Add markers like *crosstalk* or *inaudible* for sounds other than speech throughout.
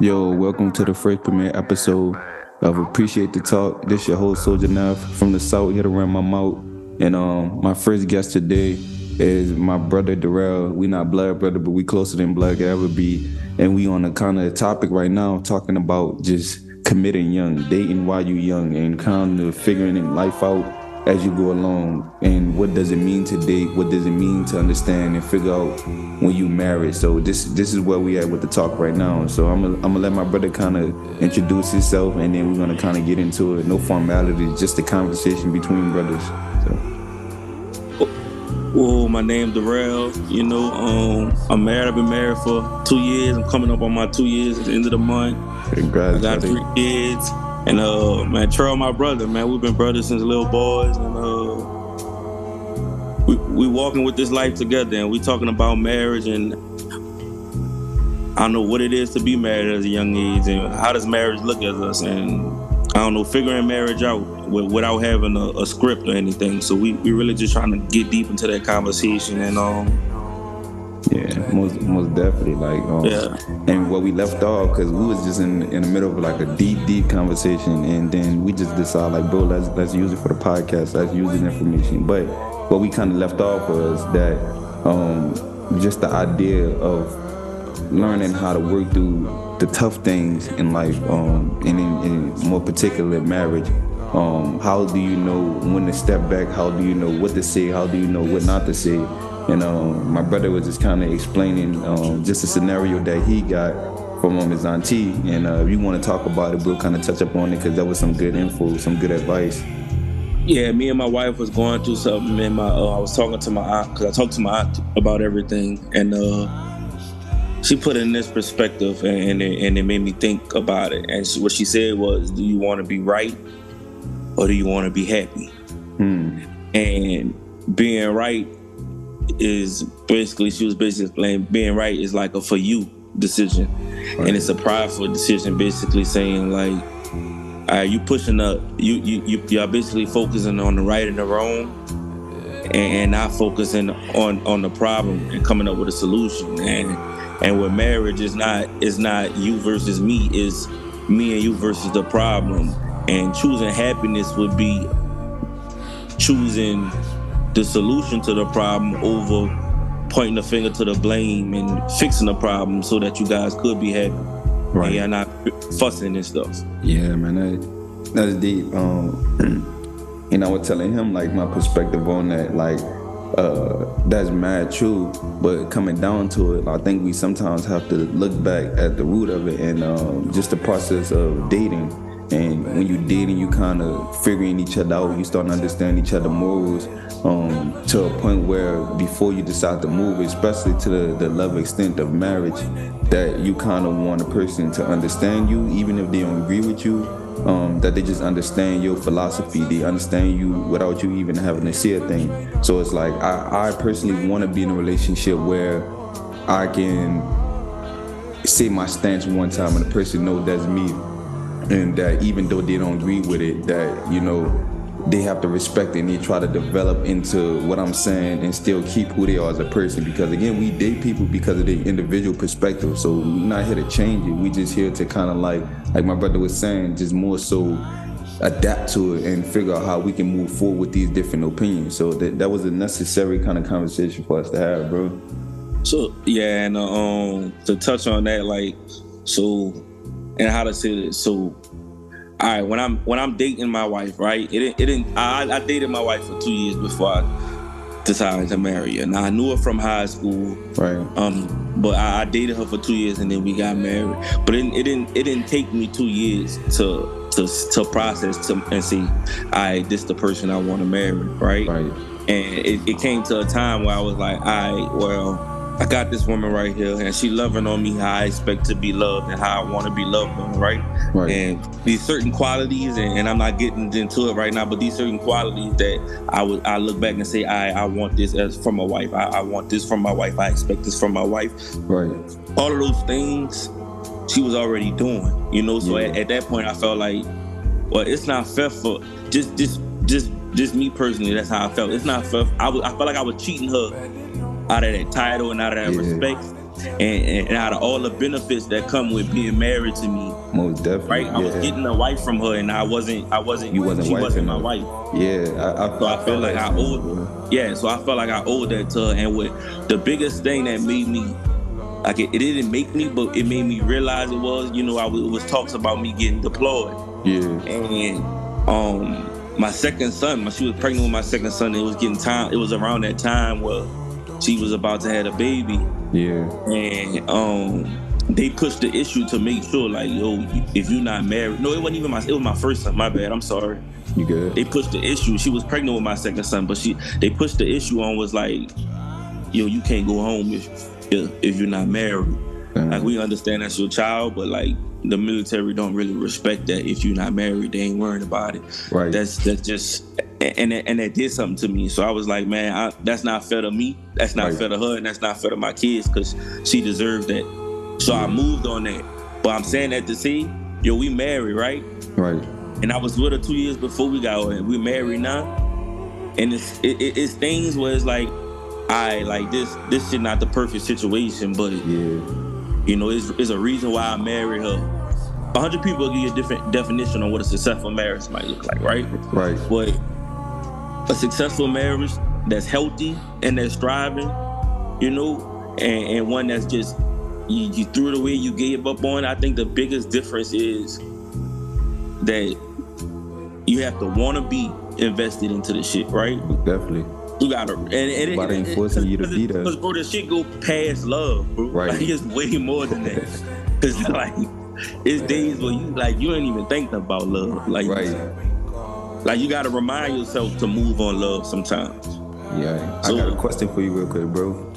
Yo, welcome to the first premiere episode of Appreciate the Talk. This your host Soldier Neff from the South here run my mouth. And um, my first guest today is my brother Darell. We not blood brother, but we closer than blood could ever be. And we on a kind of topic right now talking about just committing young, dating while you young, and kind of figuring life out as you go along. And what does it mean to date? What does it mean to understand and figure out when you marry so this this is where we at with the talk right now. So i'm gonna, I'm gonna let my brother kind of introduce himself and then we're gonna kind of get into it. No formalities just a conversation between brothers. So. Well my name Darell you know um i'm married i've been married for two years. I'm coming up on my two years at the end of the month. Congrats, i got buddy. three kids and uh, man, Terrell, my brother, man, we've been brothers since little boys, and uh, we we walking with this life together, and we talking about marriage, and I don't know what it is to be married as a young age, and how does marriage look at us, and I don't know, figuring marriage out without having a, a script or anything. So we we really just trying to get deep into that conversation, and um. Yeah, most most definitely. Like, um, Yeah. and where we left off, because we was just in in the middle of like a deep, deep conversation, and then we just decided, like, bro, let's let's use it for the podcast. Let's use the information. But what we kind of left off was that um, just the idea of learning how to work through the tough things in life, um, and in, in more particular marriage. Um, how do you know when to step back? How do you know what to say? How do you know what not to say? And um, my brother was just kind of explaining um, just a scenario that he got from um, his auntie. And uh, if you want to talk about it, we'll kind of touch up on it because that was some good info, some good advice. Yeah, me and my wife was going through something, and my uh, I was talking to my aunt because I talked to my aunt about everything, and uh, she put it in this perspective, and and it, and it made me think about it. And she, what she said was, "Do you want to be right, or do you want to be happy?" Hmm. And being right is basically she was basically being right is like a for you decision, and it's a prideful decision, basically saying like uh, you pushing up you you you are basically focusing on the right and the wrong and, and not focusing on on the problem and coming up with a solution. And and with marriage is not is not you versus me is me and you versus the problem. And choosing happiness would be choosing the solution to the problem over pointing the finger to the blame and fixing the problem so that you guys could be happy Right. and you're not fussing and stuff Yeah, man, that, that's deep. Um, *clears throat* and I was telling him like my perspective on that, like uh, that's mad true. But coming down to it, I think we sometimes have to look back at the root of it and um, just the process of dating. And when you dating, you kind of figuring each other out. You start to understand each other morals um, to a point where before you decide to move, especially to the, the level extent of marriage, that you kind of want a person to understand you, even if they don't agree with you. Um, that they just understand your philosophy. They understand you without you even having to say a thing. So it's like I, I personally want to be in a relationship where I can say my stance one time and the person know that's me and that even though they don't agree with it that you know they have to respect it and they try to develop into what i'm saying and still keep who they are as a person. Because again we date people because of their individual perspective. So we're not here to change it. We just here to kind of like like my brother was saying just more so adapt to it and figure out how we can move forward with these different opinions. So that, that was a necessary kind of conversation for us to have bro. So yeah, and uh, um, to touch on that, like, so, and how to say this. So, all right, when I'm when I'm dating my wife, right? It didn't. It didn't. I, I dated my wife for two years before I decided to marry her. Now I knew her from high school, right um, but I, I dated her for two years and then we got married. But it, it didn't. It didn't take me two years to to to process to and see, all right, this the person I want to marry, right? right And it, it came to a time where I was like, all right, well, I got this woman right here, and she loving on me how I expect to be loved and how I want to be loved on, right? right And these certain qualities, and, and I'm not getting into it right now, but these certain qualities that I would I look back and say, I I want this as from my wife. I, I want this from my wife. I expect this from my wife. right All of those things she was already doing, you know. So Yeah. at, at that point, I felt like, well, it's not fair for just just just just me personally. That's how I felt. It's not fair. I was I felt like I was cheating her out of that title and out of that Yeah. respect and, and out of all the benefits that come with being married to me, most definitely, right? I was getting a wife from her, and I wasn't, I wasn't, you wasn't, she wasn't my wife. Yeah, I, I, so I, I felt like I owed, yeah, so I felt like I owed that to her, and with the biggest thing that made me like it, it, didn't make me, but it made me realize it was. You know, I it was talks about me getting deployed. Yeah. And um, my second son, when she was pregnant with my second son, it was getting time. It was around that time where she was about to have a baby. Yeah. And um, they pushed the issue to make sure, like, yo, if you're not married, no, it wasn't even my. It was my first son. My bad. I'm sorry. You good? They pushed the issue. She was pregnant with my second son, but she they pushed the issue on was like, yo, you can't go home if if you're not married. Like we understand that's your child, but like the military don't really respect that if you're not married, they ain't worried about it. Right. That's that's just and and that did something to me. So I was like, man, I, that's not fair to me. That's not right. fair to her, and that's not fair to my kids because she deserves that. So I moved on that. But I'm saying that to see, yo, we married, right? Right. And I was with her two years before we got married. We married now, and it's it, it's things where it's like I like this. This is not the perfect situation, but yeah, you know, it's, it's a reason why I married her. A hundred people give you a different definition on what a successful marriage might look like, right? Right. But a successful marriage that's healthy and that's thriving, you know, and, and one that's just you, you threw it away, you gave up on. It, I think the biggest difference is that you have to want to be invested into the shit, right? Definitely. You gotta and, and Nobody it, enforcing you to be there. Because bro, the shit go past love, bro. Right. Like it's way more than that. *laughs* Cause *laughs* like it's days where you like you ain't even thinking about love. Like right. Like you gotta remind yourself to move on love sometimes. Yeah. So, I got a question for you real quick, bro.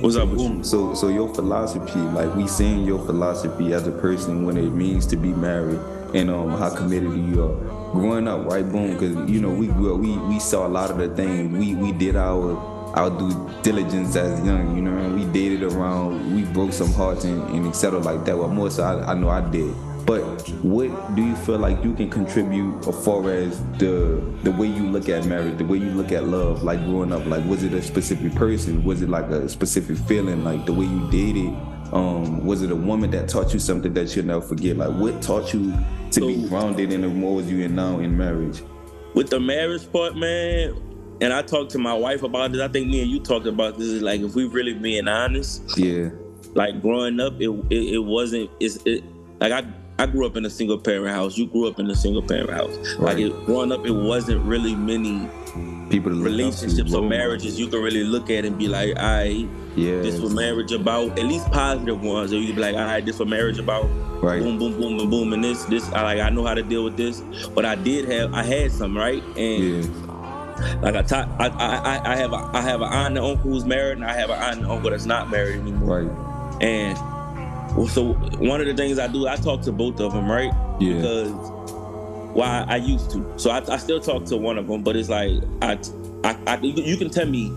What's up with? So so your philosophy, like we seeing your philosophy as a person when it means to be married and um how committed you are growing up, right? Boom, because you know we we we saw a lot of the things. We we did our our due diligence as young, you know. We dated around, we broke some hearts and, and etc. like that. Well, more so, I, I know I did. But what do you feel like you can contribute as far as the the way you look at marriage, the way you look at love, like growing up? Like, was it a specific person? Was it like a specific feeling? Like the way you dated? Um, was it a woman that taught you something that you'll never forget? Like, what taught you to so, be grounded in the modes you in now in marriage? With the marriage part, man, and I talked to my wife about this. I think me and you talked about this. Is like if we really being honest. Yeah. Like growing up, it it, it wasn't. It's it like I I grew up in a single parent house. You grew up in a single parent house. Right. Like it, growing up, it wasn't really many people relationships or marriages you can really look at and be like, all right, yeah, this what marriage about. At least positive ones. Or you be like, all right, this what marriage about. Right. Boom, boom, boom, and boom, and this, this. I like, I know how to deal with this. But I did have, I had some right, and. Yeah. Like I, talk, I, I, I have a, I have an aunt and uncle who's married, and I have an aunt and uncle that's not married anymore. Right. And so one of the things I do, I talk to both of them, right? Yeah. Because why well, I, I, used to. So I, I, still talk to one of them, but it's like I, I, I you can tell me.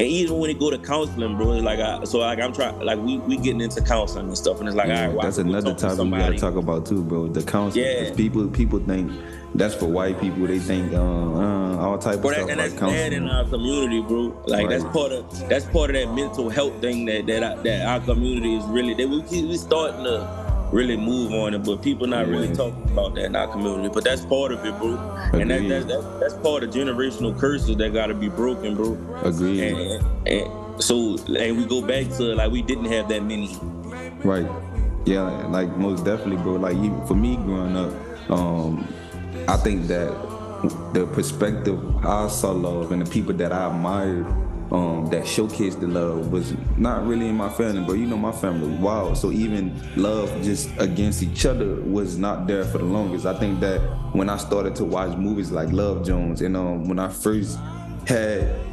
And even when they go to counseling, bro, it's like I, so like I'm trying, like we we getting into counseling and stuff, and it's like, yeah, all right, well, that's another topic we gotta talk about too, bro. The counseling, yeah. people people think that's for white people. They think uh, uh, all type of stuff and like that's bad in our community, bro. Like right. that's part of that's part of that mental health thing that that that our community is really that we we starting to really move on it, but people not yeah. really talking about that in our community. But that's part of it, bro. Agreed. And that, that, that, that's part of generational curses that got to be broken, bro. Agreed. And, and so, and we go back to like we didn't have that many. Right. Yeah, like most definitely, bro. Like for me growing up, um, I think that the perspective I saw love and the people that I admired um, that showcased the love was not really in my family, but you know my family wild. So even love just against each other was not there for the longest. I think that when I started to watch movies like Love Jones, and um, when I first had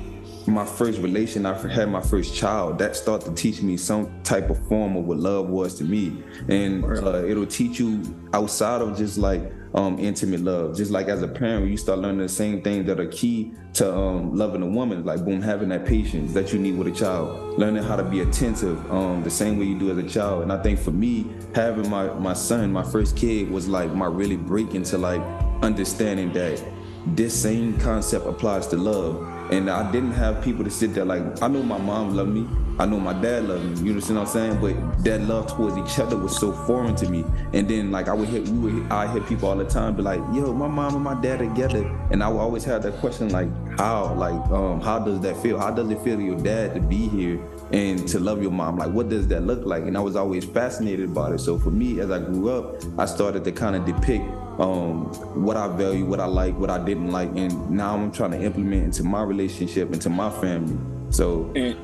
my first relation, I had my first child. That started to teach me some type of form of what love was to me, and uh, it'll teach you outside of just like um, intimate love. Just like as a parent, you start learning the same things that are key to um, loving a woman, like boom, having that patience that you need with a child, learning how to be attentive, um, the same way you do as a child. And I think for me, having my my son, my first kid, was like my really break into like understanding that this same concept applies to love. And I didn't have people to sit there like I know my mom loved me, I know my dad loved me. You understand what I'm saying? But that love towards each other was so foreign to me. And then like I would hit, we would, I hit people all the time, be like, "Yo, my mom and my dad together," and I would always have that question like, "How? Like, um, how does that feel? How does it feel to your dad to be here and to love your mom like what does that look like and i was always fascinated about it so for me as i grew up i started to kind of depict um, what i value what i like what i didn't like and now i'm trying to implement into my relationship into my family. So and,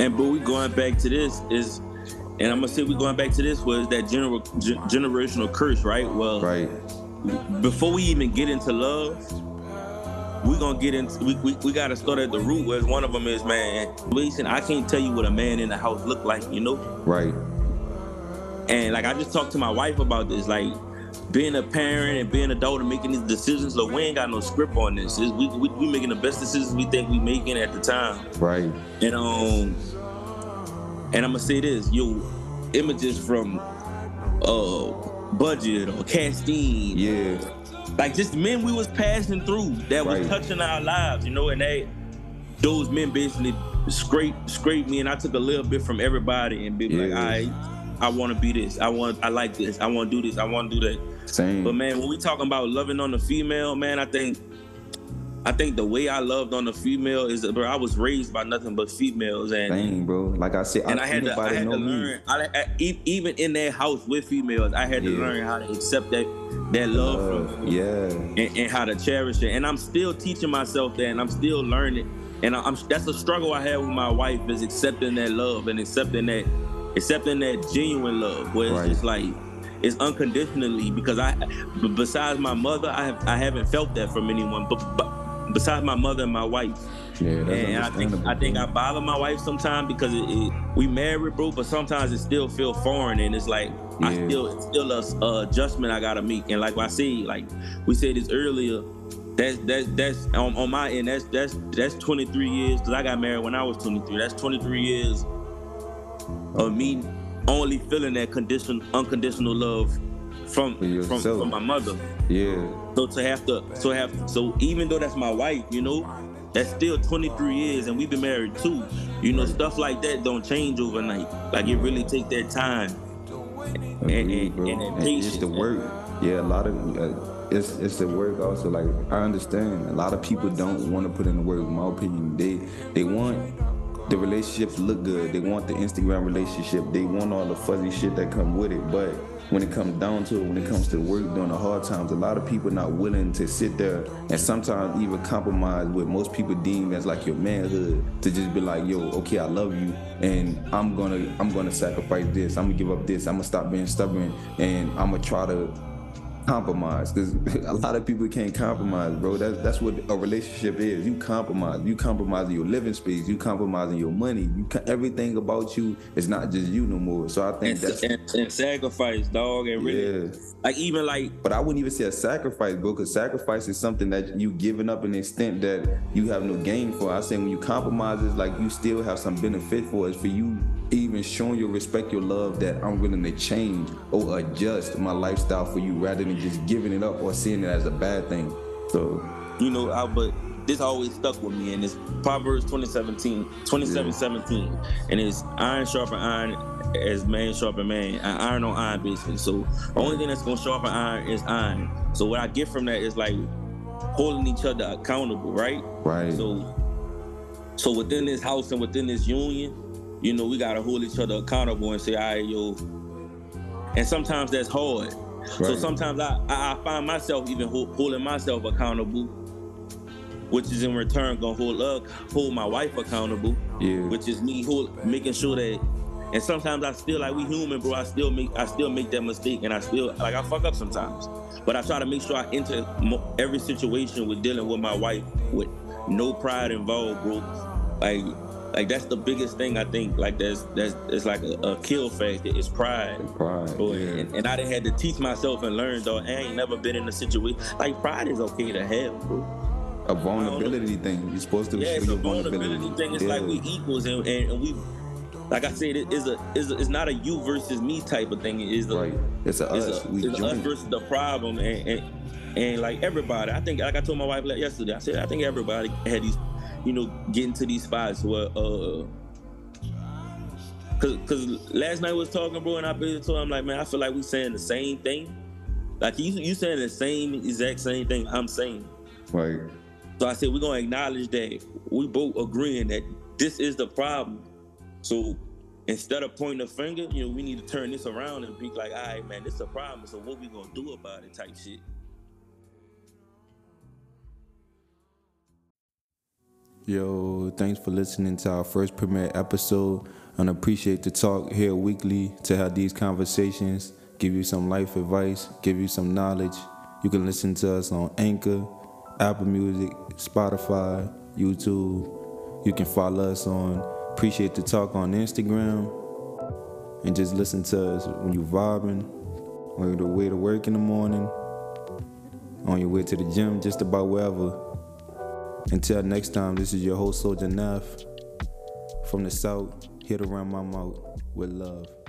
and but we going back to this is and i'm gonna say we going back to this was that general generational curse right? Well right. before we even get into love we gonna get into we, we, we gotta start at the root where one of them is man. Listen i can't tell you what a man in the house look like you know? Right. And like i just talked to my wife about this like being a parent and being an adult and making these decisions look we ain't got no script on this we, we, we making the best decisions we think we making at the time right and um and i'm gonna say this yo images from uh budget or casting. yeah like just men we was passing through that was right. touching our lives, you know, and they those men basically scrape scrape me and I took a little bit from everybody and be yeah. like, I I wanna be this. I want I like this. I wanna do this. I wanna do that. Same. But man, when we talking about loving on the female, man, I think I think the way I loved on the female is, bro. I was raised by nothing but females, and Dang, bro. Like I said, and I, I had to, I had to learn. I, I, even in that house with females, I had to yeah. learn how to accept that that love, love from yeah, and, and, how to cherish it. And I'm still teaching myself that, and I'm still learning. And I'm that's a struggle I have with my wife is accepting that love and accepting that accepting that genuine love, where it's right. just like it's unconditionally because I besides my mother, I have I haven't felt that from anyone, but, but besides my mother and my wife. Yeah, that's and I think I think I bother my wife sometimes because it, it, we married, bro. But sometimes it still feel foreign, and it's like yeah. I still it's still a, a adjustment I gotta make. And like I see, like we said this earlier, that's that's that's on, on my end. That's that's that's 23 years because I got married when I was 23. That's 23 years of me only feeling that condition unconditional love from from, from my mother. Yeah. So to have to so have so even though that's my wife, you know, that's still 23 years and we've been married too. You know, stuff like that don't change overnight. Like it really take that time. and, and, and, and it's the work. Yeah, a lot of uh, it's it's the work also. Like I understand, a lot of people don't want to put in the work. In my opinion, they they want the relationships look good. They want the Instagram relationship. They want all the fuzzy shit that come with it. But when it comes down to it, when it comes to work during the hard times, a lot of people not willing to sit there and sometimes even compromise what most people deem as like your manhood to just be like, yo, okay, I love you, and I'm gonna I'm gonna sacrifice this. I'm gonna give up this. I'm gonna stop being stubborn, and I'm gonna try to compromise because *laughs* a lot of people can't compromise, bro. That's that's what a relationship is. You compromise. You compromise your living space. You compromising your money. You everything about you is not just you no more. So I think and, that's and, and, sacrifice, dog, and really, yeah. like even like. But I wouldn't even say a sacrifice, bro, because sacrifice is something that you giving up an extent that you have no gain for. I say when you compromise, it's like you still have some benefit for. It's for you even showing your respect, your love that I'm willing to change or adjust my lifestyle for you rather than just giving it up or seeing it as a bad thing. So, you know, I, but this always stuck with me and it's Proverbs 2017, 27, yeah. 17. And it's iron sharpen iron as man sharpen man, iron on iron basically. So the only thing that's gonna sharpen iron is iron. So what I get from that is like holding each other accountable, right? Right. So so within this house and within this union, you know, we gotta hold each other accountable and say, all right, yo. And sometimes that's hard. Right. So sometimes I, I find myself even holding myself accountable, which is in return gonna hold up, hold my wife accountable. Yeah. Which is me hold, making sure that. And sometimes I still like we human, bro. I still make I still make that mistake, and I still like I fuck up sometimes. But I try to make sure I enter every situation with dealing with my wife with no pride involved, bro. Like like that's the biggest thing I think. Like that's that's it's like a, a kill factor. It's pride. Pride. Boy, yeah. and, and, I done had to teach myself and learn though. I ain't never been in a situation like pride is okay to have, bro. A vulnerability thing. You're supposed to yeah, show it's your a vulnerability, vulnerability thing. It's yeah. like we equals and, and, and we like I said, it is a is it's not a you versus me type of thing. It is a, right. It's a it's us. a, we it's us versus the problem, and, and and like everybody. I think like I told my wife yesterday. I said I think everybody had these, you know, getting to these spots where uh. Cause, Cause last night we was talking, bro, and I basically told him like, man, I feel like we saying the same thing. Like you, you saying the same exact same thing I'm saying. Right. So I said we're gonna acknowledge that we both agreeing that this is the problem. So instead of pointing a finger, you know, we need to turn this around and be like, all right, man, this is a problem. So what we gonna do about it? Type shit. Yo, thanks for listening to our first premiere episode. And appreciate the talk here weekly to have these conversations, give you some life advice, give you some knowledge. You can listen to us on Anchor, Apple Music, Spotify, YouTube. You can follow us on Appreciate the Talk on Instagram. And just listen to us when you're vibing, on your way to work in the morning, on your way to the gym, just about wherever. Until next time, this is your host, Soldier Neff from the South, here to my mouth with love.